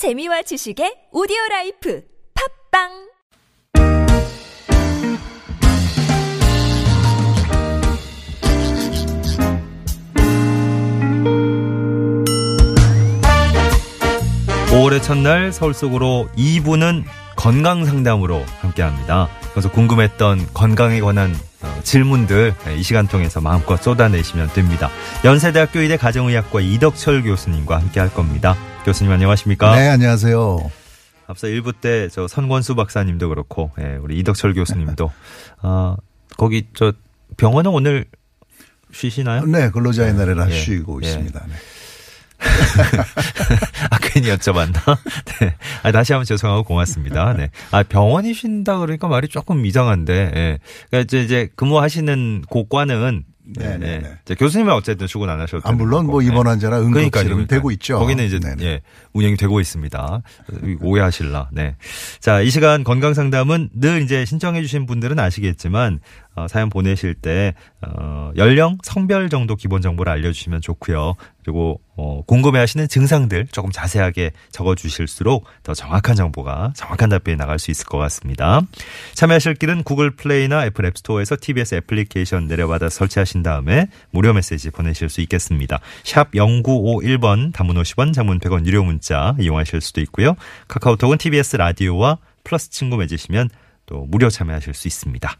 재미와 지식의 audio life 팟빵 오월 첫날 서울 속으로 2부는 건강 상담으로 함께 합니다. 그래서 궁금했던 건강에 관한 어, 질문들 네, 이 시간 통해서 마음껏 쏟아내시면 됩니다. 연세대학교 의대 가정의학과 이덕철 교수님과 함께 할 겁니다. 교수님 안녕하십니까? 네, 안녕하세요. 앞서 1부 때 저 선권수 박사님도 그렇고 예, 우리 이덕철 교수님도 어, 거기 저 병원은 오늘 쉬시나요? 네, 근로자의 날이라 예, 쉬고 예. 있습니다. 네. 아, 괜히 여쭤봤나? 네. 아, 다시 한번 죄송하고 고맙습니다. 네. 아, 병원이 쉰다 그러니까 말이 조금 이상한데, 예. 그러니까 이제, 이제 근무하시는 고과는 네, 네, 네. 이제 교수님은 어쨌든 출근 안 하셔도 아, 물론 뭐. 입원 환자나 응급실은 네. 그러니까요, 그러니까요. 되고 있죠. 거기는 이제. 예, 운영이 되고 있습니다. 오해하실라. 네. 자, 이 시간 건강 상담은 늘 이제 신청해 주신 분들은 아시겠지만 어, 사연 보내실 때 어, 연령, 성별 정도 기본 정보를 알려 주시면 좋고요. 그리고 어, 궁금해 하시는 증상들 조금 자세하게 적어 주실수록 더 정확한 정보가 정확한 답변이 나갈 수 있을 것 같습니다. 참여하실 길은 구글 플레이나 애플 앱스토어에서 TBS 애플리케이션 내려받아 설치하신 다음에 무료 메시지 보내실 수 있겠습니다. 샵 0951번 단문 50원 장문 100원 유료 문자 이용하실 수도 있고요. 카카오톡은 TBS 라디오와 플러스 친구 맺으시면 또 무료 참여하실 수 있습니다.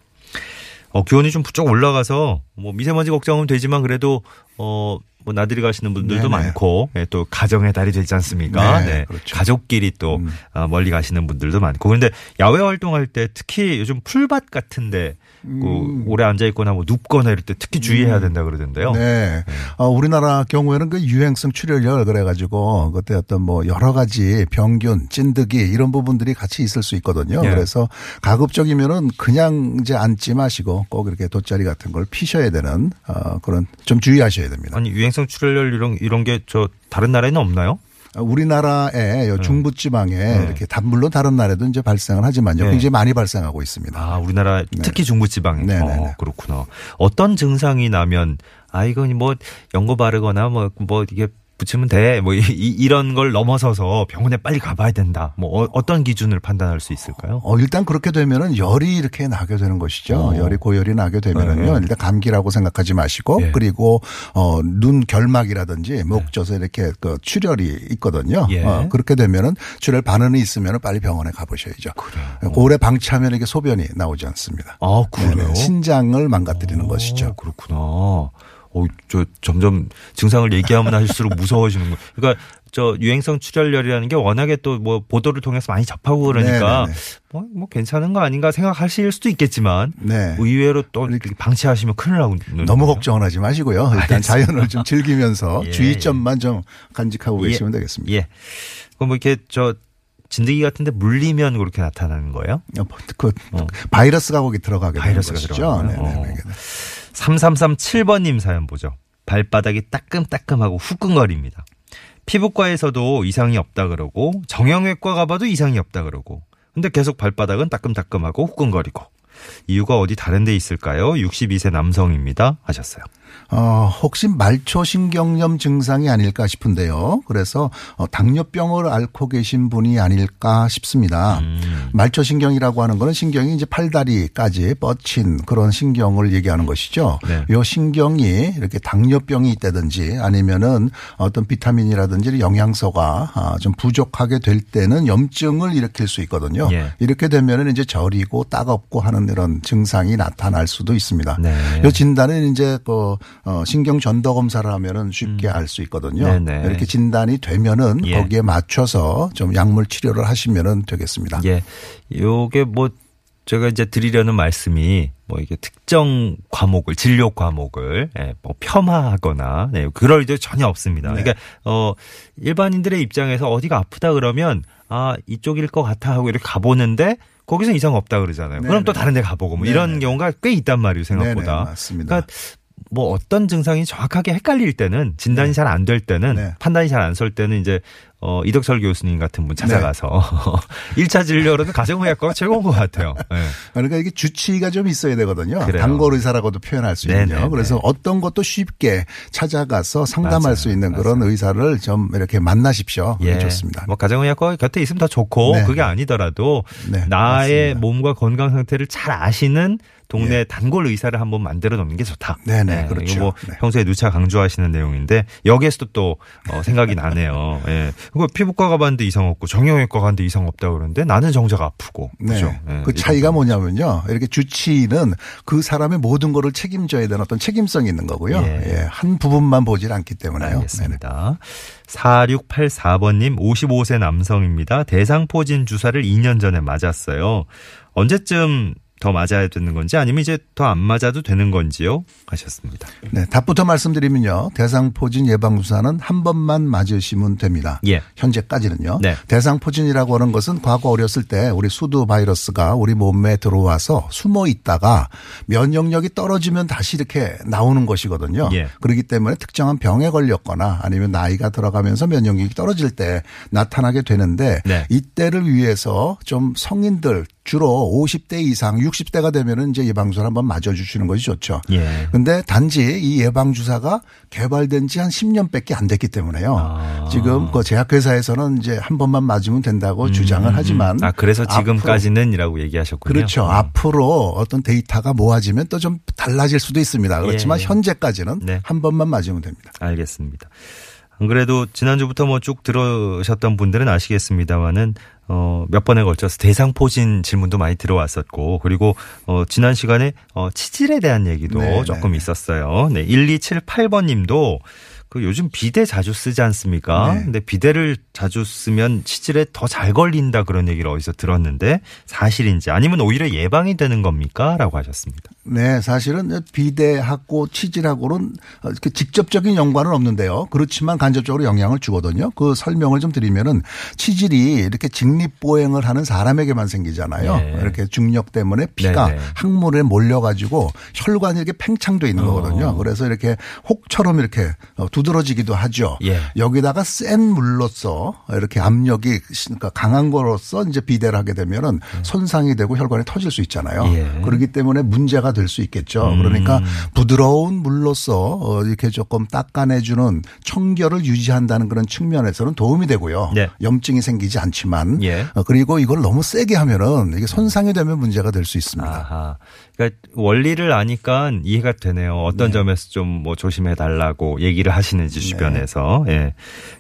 어, 기온이 좀 부쩍 올라가서 뭐 미세먼지 걱정은 되지만 그래도 어, 뭐 나들이 가시는 분들도 네네. 많고 예, 또 가정의 달이 되지 않습니까? 네, 그렇죠. 가족끼리 또 음. 아, 멀리 가시는 분들도 많고 그런데 야외 활동할 때 특히 요즘 풀밭 같은데 그 오래 앉아 있거나 뭐 눕거나 이럴 때 특히 주의해야 된다 그러던데요. 음. 네. 어, 우리나라 경우에는 그 유행성 출혈열 그래가지고 그때 어떤 뭐 여러 가지 병균, 찐득이 이런 부분들이 같이 있을 수 있거든요. 예. 그래서 가급적이면은 그냥 이제 앉지 마시고 꼭 이렇게 돗자리 같은 걸 피셔야 되는 어, 그런 좀 주의하셔야 됩니다. 아니 유행성 출혈 이런 이런 게 저 다른 나라에는 없나요? 우리나라의 요 중부 지방에 이렇게 다- 물론 다른 나라에도 이제 발생을 하지만요. 네. 굉장히 많이 발생하고 있습니다. 아, 우리나라 특히 중부 지방. 네, 어, 네, 네. 그렇구나. 어떤 증상이 나면 아 이건 뭐 연고 바르거나 뭐뭐 이게 붙이면 돼. 뭐 이, 런걸 넘어서서 병원에 빨리 가봐야 된다. 뭐 어, 떤 기준을 판단할 수 있을까요? 어, 일단 그렇게 되면은 열이 이렇게 나게 되는 것이죠. 어. 열이 고열이 나게 되면은요. 네. 일단 감기라고 생각하지 마시고 예. 그리고 어, 눈 결막이라든지 목 젖에 이렇게 그 출혈이 있거든요. 예. 어, 그렇게 되면은 출혈 반응이 있으면은 빨리 병원에 가보셔야죠. 그래요. 오래 방치하면 이게 소변이 나오지 않습니다. 아 그래요? 네네. 신장을 망가뜨리는 어, 것이죠. 그렇구나. 어, 저 점점 증상을 얘기하면 할수록 무서워지는 거. 그러니까 저 유행성 출혈열이라는 게 워낙에 또 뭐 보도를 통해서 많이 접하고 그러니까 네네네. 뭐, 뭐 괜찮은 거 아닌가 생각하실 수도 있겠지만 네. 의외로 또 이렇게 방치하시면 큰일 나는 너무 거예요. 걱정은 하지 마시고요. 일단 알겠습니다. 자연을 좀 즐기면서 예, 주의점만 좀 간직하고 예. 계시면 되겠습니다. 예. 그럼 뭐 이렇게 저 진드기 같은데 물리면 그렇게 나타나는 거예요? 어, 그 어. 바이러스가 거기 들어가게 되는 바이러스가 것이죠. 들어가나요? 네네. 어. 3337번님 사연 보죠. 발바닥이 따끔따끔하고 후끈거립니다. 피부과에서도 이상이 없다 그러고 정형외과 가봐도 이상이 없다 그러고 근데 계속 발바닥은 따끔따끔하고 후끈거리고 이유가 어디 다른 데 있을까요? 62세 남성입니다. 하셨어요. 어, 혹시 말초신경염 증상이 아닐까 싶은데요. 그래서 어, 당뇨병을 앓고 계신 분이 아닐까 싶습니다. 음. 말초신경이라고 하는 거는 신경이 이제 팔다리까지 뻗친 그런 신경을 얘기하는 것이죠. 네. 요 신경이 이렇게 당뇨병이 있다든지 아니면은 어떤 비타민이라든지 영양소가 아, 좀 부족하게 될 때는 염증을 일으킬 수 있거든요. 예. 이렇게 되면은 이제 저리고 따갑고 하는 이런 증상이 나타날 수도 있습니다. 네. 요 진단은 이제 그 어, 신경 전도 검사를 하면은 쉽게 알수 있거든요. 음. 네네. 이렇게 진단이 되면은 예. 거기에 맞춰서 좀 약물 치료를 하시면은 되겠습니다. 예. 요게 뭐 제가 이제 드리려는 말씀이 뭐 이게 특정 과목을 진료 과목을 예, 뭐 폄하하거나 네, 그럴 일 전혀 없습니다. 네. 그러니까 어 일반인들의 입장에서 어디가 아프다 그러면 아 이쪽일 것 같아 하고 이렇게 가보는데 거기서 이상 없다 그러잖아요. 그럼 네네. 또 다른 데 가보고 뭐 이런 네네. 경우가 꽤 있단 말이에요 생각보다. 네네, 맞습니다. 그러니까 뭐 어떤 증상이 정확하게 헷갈릴 때는 진단이 잘 안 될 때는 네. 판단이 잘 안 설 때는 이제 어 이덕철 교수님 같은 분 찾아가서 네. 1차 진료로는 가정의학과가 최고인 것 같아요. 네. 그러니까 이게 주치의가 좀 있어야 되거든요. 단골 의사라고도 표현할 수 있는요. 네네네. 그래서 어떤 것도 쉽게 찾아가서 상담할 맞아요. 수 있는 그런 의사를 좀 이렇게 만나십시오. 예. 좋습니다. 뭐 가정의학과 곁에 있으면 더 좋고 네. 그게 아니더라도 네, 나의 맞습니다. 몸과 건강 상태를 잘 아시는 동네 단골 의사를 한번 만들어 놓는 게 좋다. 네네, 그렇죠. 이거 뭐 네. 평소에 누차 강조하시는 내용인데 여기에서도 또 어, 생각이 나네요. 예. 그거 피부과 가봤는데 이상 없고 정형외과 갔는데 이상 없다 그러는데 나는 정작 아프고. 네. 그죠? 예. 그 차이가 뭐냐면요. 이렇게 주치의는 그 사람의 모든 거를 책임져야 되는 어떤 책임성이 있는 거고요. 예. 예. 한 부분만 보질 않기 때문에요. 네네. 알겠습니다. 4684번님 55세 남성입니다. 대상포진 주사를 2년 전에 맞았어요. 언제쯤 더 맞아야 되는 건지 아니면 이제 더 안 맞아도 되는 건지요? 하셨습니다. 네, 답부터 말씀드리면요. 대상포진 예방주사는 한 번만 맞으시면 됩니다. 예. 현재까지는요. 네. 대상포진이라고 하는 것은 과거 어렸을 때 우리 수두 바이러스가 우리 몸에 들어와서 숨어 있다가 면역력이 떨어지면 다시 이렇게 나오는 것이거든요. 예. 그렇기 때문에 특정한 병에 걸렸거나 아니면 나이가 들어가면서 면역력이 떨어질 때 나타나게 되는데 네. 이때를 위해서 좀 성인들 주로 50대 이상 60대가 되면은 이제 예방주사를 한번 맞아 주시는 것이 좋죠. 예. 근데 단지 이 예방주사가 개발된 지 한 10년밖에 안 됐기 때문에요. 아. 지금 그 제약회사에서는 이제 한 번만 맞으면 된다고 주장을 하지만. 아, 그래서 지금까지는이라고 얘기하셨군요. 그렇죠. 음. 앞으로 어떤 데이터가 모아지면 또 좀 달라질 수도 있습니다. 그렇지만 예. 현재까지는 네. 한 번만 맞으면 됩니다. 알겠습니다. 안 그래도 지난주부터 뭐 쭉 들으셨던 분들은 아시겠습니다만은 어, 몇 번에 걸쳐서 대상포진 질문도 많이 들어왔었고 그리고 어, 지난 시간에 어, 치질에 대한 얘기도 네, 조금 네. 있었어요. 네, 1278번 님도 그 요즘 비대 자주 쓰지 않습니까? 네. 근데 비대를 자주 쓰면 치질에 더 잘 걸린다 그런 얘기를 어디서 들었는데 사실인지 아니면 오히려 예방이 되는 겁니까? 라고 하셨습니다. 네, 사실은 비대하고 치질하고는 직접적인 연관은 없는데요. 그렇지만 간접적으로 영향을 주거든요. 그 설명을 좀 드리면은 치질이 이렇게 직립보행을 하는 사람에게만 생기잖아요. 네. 이렇게 중력 때문에 피가 네네. 항문에 몰려가지고 혈관이 이렇게 팽창돼 있는 어. 거거든요. 그래서 이렇게 혹처럼 이렇게 어, 두드러지기도 하죠. 예. 여기다가 센 물로서 이렇게 압력이 그러니까 강한 거로서 이제 비대를 하게 되면은 손상이 되고 혈관이 터질 수 있잖아요. 예. 그렇기 때문에 문제가 될 수 있겠죠. 음. 그러니까 부드러운 물로서 어, 이렇게 조금 닦아내주는 청결을 유지한다는 그런 측면에서는 도움이 되고요. 네. 염증이 생기지 않지만 예. 어, 그리고 이걸 너무 세게 하면은 이게 손상이 되면 문제가 될 수 있습니다. 아하. 그러니까 원리를 아니까 이해가 되네요. 어떤 점에서 좀 뭐 조심해 달라고 얘기를 하시는지 주변에서. 예.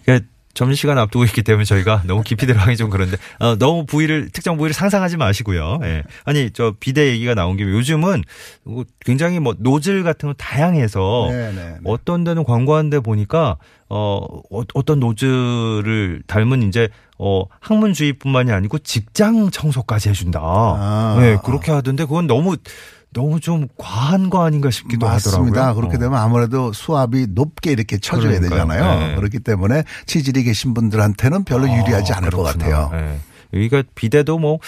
그러니까 점심시간 앞두고 있기 때문에 저희가 너무 깊이 들어가기 좀 그런데 어, 너무 부위를 특정 부위를 상상하지 마시고요. 예. 아니 저 비대 얘기가 나온 김에 요즘은 뭐 굉장히 뭐 노즐 같은 거 다양해서 네, 네, 네. 어떤 데는 광고하는데 보니까 어 어- 어떤 노즐을 닮은 이제 어 항문 주위뿐만이 아니고 직장 청소까지 해준다. 아. 네 그렇게 하던데 그건 너무 너무 좀 과한 거 아닌가 싶기도 맞습니다. 하더라고요. 그렇게 어. 되면 아무래도 수압이 높게 이렇게 쳐줘야 그러니까요. 되잖아요. 네. 그렇기 때문에 치질이 계신 분들한테는 별로 유리하지 아, 않을 것 그렇구나. 같아요. 예. 여기가 비대도 뭐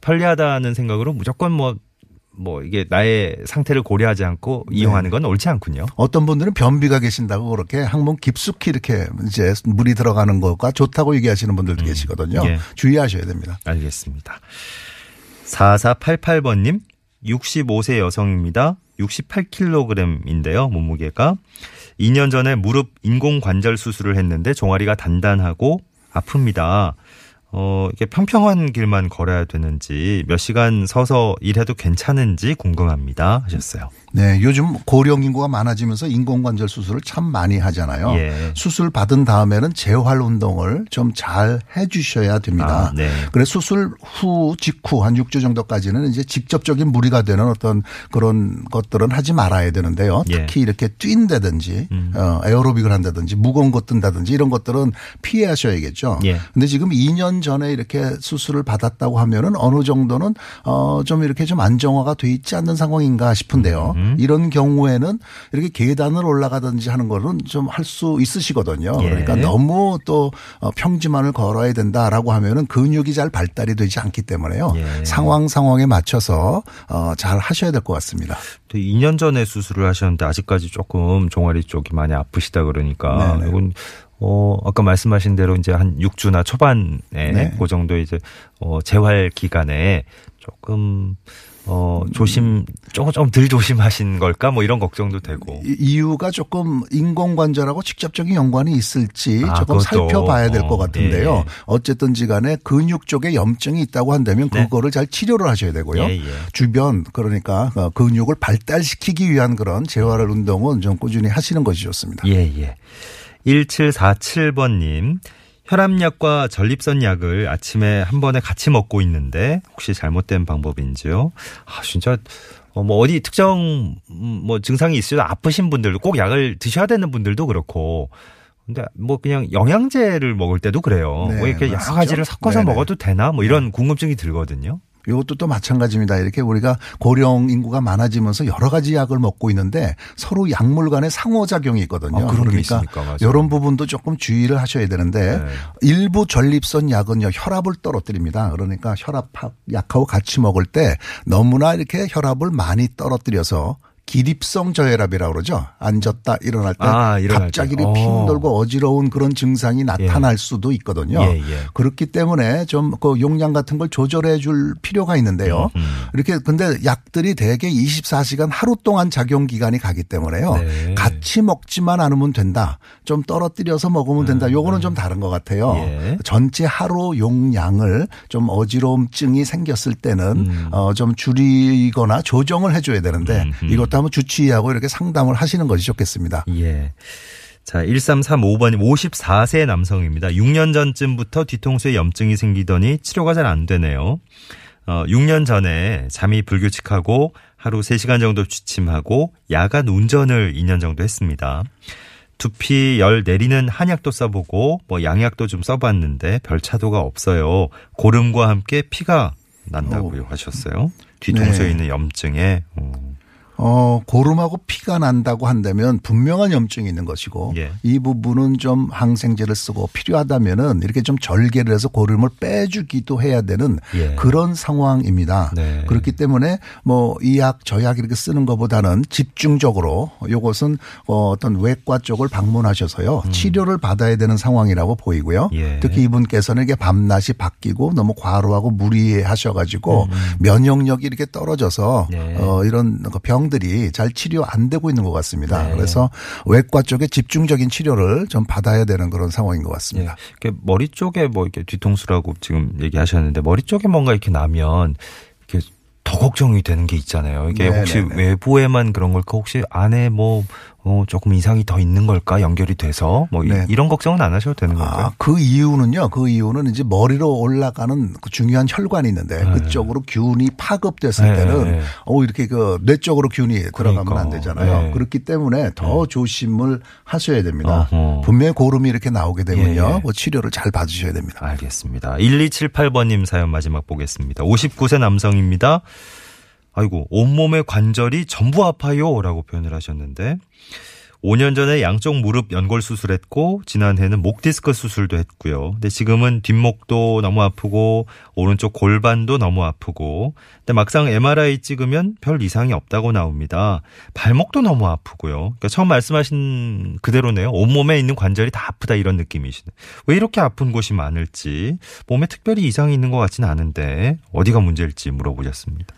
편리하다는 생각으로 무조건 뭐 뭐 이게 나의 상태를 고려하지 않고 네. 이용하는 건 옳지 않군요. 어떤 분들은 변비가 계신다고 그렇게 항문 깊숙이 이렇게 이제 물이 들어가는 것과 좋다고 얘기하시는 분들도 계시거든요. 예. 주의하셔야 됩니다. 알겠습니다. 4488번님, 65세 여성입니다. 68kg인데요, 몸무게가. 2년 전에 무릎 인공관절 수술을 했는데 종아리가 단단하고 아픕니다. 어, 이게 평평한 길만 걸어야 되는지 몇 시간 서서 일해도 괜찮은지 궁금합니다. 하셨어요. 네, 요즘 고령 인구가 많아지면서 인공관절 수술을 참 많이 하잖아요. 예. 수술 받은 다음에는 재활 운동을 좀 잘 해주셔야 됩니다. 아, 네. 그래서 수술 후 직후 한 6주 정도까지는 이제 직접적인 무리가 되는 어떤 그런 것들은 하지 말아야 되는데요. 예. 음. 특히 이렇게 뛴다든지 어, 에어로빅을 한다든지 무거운 것 든다든지 이런 것들은 피하셔야겠죠. 예. 근데 지금 2년 전에 이렇게 수술을 받았다고 하면은 어느 정도는 어좀 이렇게 좀 안정화가 돼 있지 않는 상황인가 싶은데요. 음. 이런 경우에는 이렇게 계단을 올라가든지 하는 거는 좀 할 수 있으시거든요. 예. 그러니까 너무 또 어, 평지만을 걸어야 된다라고 하면은 근육이 잘 발달이 되지 않기 때문에요. 예. 상황 상황에 맞춰서 어, 잘 하셔야 될 것 같습니다. 또 2년 전에 수술을 하셨는데 아직까지 조금 종아리 쪽이 많이 아프시다 그러니까 네네. 이건 어 아까 말씀하신 대로 이제 한 6주나 초반에 네. 그 정도 이제 어 재활 기간에 조금 어 조심 조금 좀덜 조심하신 걸까 뭐 이런 걱정도 되고 이- 이유가 조금 인공관절하고 직접적인 연관이 있을지 아, 조금 그것도. 살펴봐야 될것 어, 같은데요. 예. 어쨌든지 간에 근육 쪽에 염증이 있다고 한다면 네. 그거를 잘 치료를 하셔야 되고요. 예, 예. 주변 그러니까 어, 근육을 발달시키기 위한 그런 재활 운동은 좀 꾸준히 하시는 것이 좋습니다. 예, 예. 1747번님. 혈압약과 전립선 약을 아침에 한 번에 같이 먹고 있는데 혹시 잘못된 방법인지요? 아, 진짜 어, 뭐 어디 특정 음, 뭐 증상이 있어도 아프신 분들도 꼭 약을 드셔야 되는 분들도 그렇고 근데 뭐 그냥 영양제를 먹을 때도 그래요. 네, 뭐 이렇게 여러 맞죠. 가지를 섞어서 네네. 먹어도 되나 뭐 이런 궁금증이 들거든요. 이것도 또 마찬가지입니다. 이렇게 우리가 고령 인구가 많아지면서 여러 가지 약을 먹고 있는데 서로 약물 간의 상호작용이 있거든요. 아, 그러니까. 이런 부분도 조금 주의를 하셔야 되는데 네. 일부 전립선 약은요 혈압을 떨어뜨립니다. 그러니까 혈압 약하고 같이 먹을 때 너무나 이렇게 혈압을 많이 떨어뜨려서 기립성 저혈압이라고 그러죠. 앉았다 일어날 때 아, 일어날 갑자기 때. 이렇게 어. 핑돌고 어지러운 그런 증상이 나타날 수도 있거든요. 예, 예. 그렇기 때문에 좀 그 용량 같은 걸 조절해 줄 필요가 있는데요. 음. 이렇게 근데 약들이 대개 24시간 하루 동안 작용 기간이 가기 때문에요. 네. 같이 먹지만 않으면 된다. 좀 떨어뜨려서 먹으면 된다. 요거는 좀 다른 것 같아요. 예. 전체 하루 용량을 좀 어지러움증이 생겼을 때는 어, 좀 줄이거나 조정을 해줘야 되는데 음, 음. 이것도 한번 주치의하고 이렇게 상담을 하시는 것이 좋겠습니다. 예. 자, 1335번님 54세 남성입니다. 6년 전쯤부터 뒤통수에 염증이 생기더니 치료가 잘 안 되네요. 어, 6년 전에 잠이 불규칙하고 하루 3시간 정도 취침하고 야간 운전을 2년 정도 했습니다. 두피 열 내리는 한약도 써보고 뭐 양약도 좀 써봤는데 별 차도가 없어요. 고름과 함께 피가 난다고요 하셨어요. 뒤통수에 네. 있는 염증에 어, 어, 고름하고 피가 난다고 한다면 분명한 염증이 있는 것이고 예. 이 부분은 좀 항생제를 쓰고 필요하다면은 이렇게 좀 절개를 해서 고름을 빼주기도 해야 되는 예. 그런 상황입니다. 네. 그렇기 때문에 뭐 이 약 저 약 이렇게 쓰는 것보다는 집중적으로 요것은 어, 어떤 외과 쪽을 방문하셔서요 치료를 받아야 되는 상황이라고 보이고요. 음. 예. 특히 이분께서는 이게 밤낮이 바뀌고 너무 과로하고 무리하셔가지고 음. 면역력이 이렇게 떨어져서 네. 어, 이런 그 병들이 잘 치료 안 되고 있는 것 같습니다. 네. 그래서 외과 쪽에 집중적인 치료를 좀 받아야 되는 그런 상황인 것 같습니다. 예. 이렇게 머리 쪽에 뭐 이렇게 뒤통수라고 지금 얘기하셨는데 머리 쪽에 뭔가 이렇게 나면 이렇게 더 걱정이 되는 게 있잖아요. 이게 네, 혹시 네, 네. 외부에만 그런 걸까? 혹시 안에 뭐 어, 조금 이상이 더 있는 걸까? 연결이 돼서 뭐 이- 네. 이 런 걱정은 안 하셔도 되는 건가요? 아, 그 이유는요. 그 이유는 이제 머리로 올라가는 그 중요한 혈관이 있는데 그쪽으로 균이 파급됐을 네, 때는 네. 어 이렇게 그 뇌 쪽으로 균이 들어가면 그러니까. 안 되잖아요. 네. 그렇기 때문에 더 조심을 하셔야 됩니다. 어허. 분명히 고름이 이렇게 나오게 되면요. 그 치료를 잘 받으셔야 됩니다. 알겠습니다. 1278번님 사연 마지막 보겠습니다. 59세 남성입니다. 아이고, 온몸의 관절이 전부 아파요. 라고 표현을 하셨는데, 5년 전에 양쪽 무릎 연골 수술했고, 지난해는 목 디스크 수술도 했고요. 근데 지금은 뒷목도 너무 아프고, 오른쪽 골반도 너무 아프고, 근데 막상 MRI 찍으면 별 이상이 없다고 나옵니다. 발목도 너무 아프고요. 그러니까 처음 말씀하신 그대로네요. 온몸에 있는 관절이 다 아프다 이런 느낌이시네. 왜 이렇게 아픈 곳이 많을지, 몸에 특별히 이상이 있는 것 같지는 않은데, 어디가 문제일지 물어보셨습니다.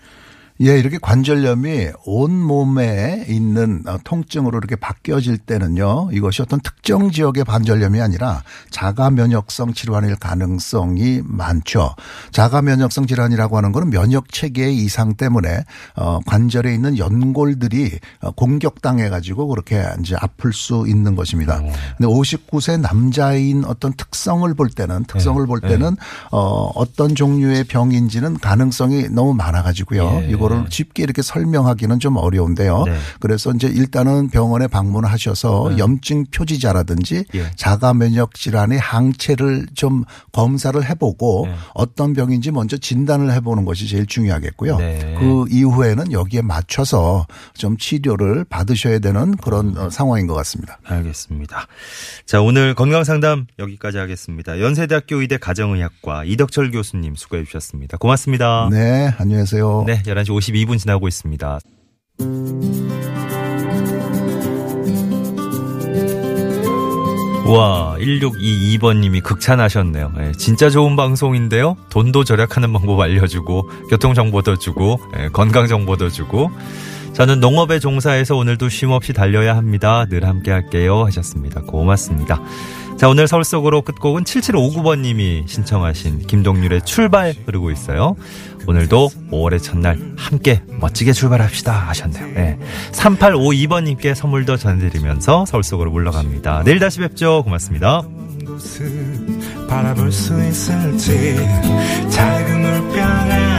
예, 이렇게 관절염이 온 몸에 있는 어, 통증으로 이렇게 바뀌어질 때는요, 이것이 어떤 특정 지역의 관절염이 아니라 자가 면역성 질환일 가능성이 많죠. 자가 면역성 질환이라고 하는 것은 면역 체계의 이상 때문에 어, 관절에 있는 연골들이 어, 공격당해 가지고 그렇게 이제 아플 수 있는 것입니다. 근데 59세 남자인 어떤 특성을 볼 때는 특성을 볼 때는 어, 어떤 종류의 병인지는 가능성이 너무 많아 가지고요. 예. 이거를 그거를 쉽게 이렇게 설명하기는 좀 어려운데요. 네. 그래서 이제 일단은 병원에 방문하셔서 염증 표지자라든지 예. 자가 면역 질환의 항체를 좀 검사를 해보고 네. 어떤 병인지 먼저 진단을 해보는 것이 제일 중요하겠고요. 네. 그 이후에는 여기에 맞춰서 좀 치료를 받으셔야 되는 그런 어, 상황인 것 같습니다. 알겠습니다. 자, 오늘 건강 상담 여기까지 하겠습니다. 연세대학교 의대 가정의학과 이덕철 교수님 수고해 주셨습니다. 고맙습니다. 네, 안녕히 계세요. 네, 11시 52분 지나고 있습니다. 와, 1622번님이 극찬하셨네요. 예, 진짜 좋은 방송인데요. 돈도 절약하는 방법 알려주고, 교통정보도 주고, 예, 건강정보도 주고. 저는 농업에 종사해서 오늘도 쉼없이 달려야 합니다. 늘 함께 할게요. 하셨습니다. 고맙습니다. 자, 오늘 서울 속으로 끝곡은 7759번님이 신청하신 김동률의 출발 흐르고 있어요. 오늘도 5월의 첫날 함께 멋지게 출발합시다 하셨네요. 네. 3852번님께 선물도 전해드리면서 서울 속으로 물러갑니다. 내일 다시 뵙죠. 고맙습니다. 바라볼 수 있을지 작은 물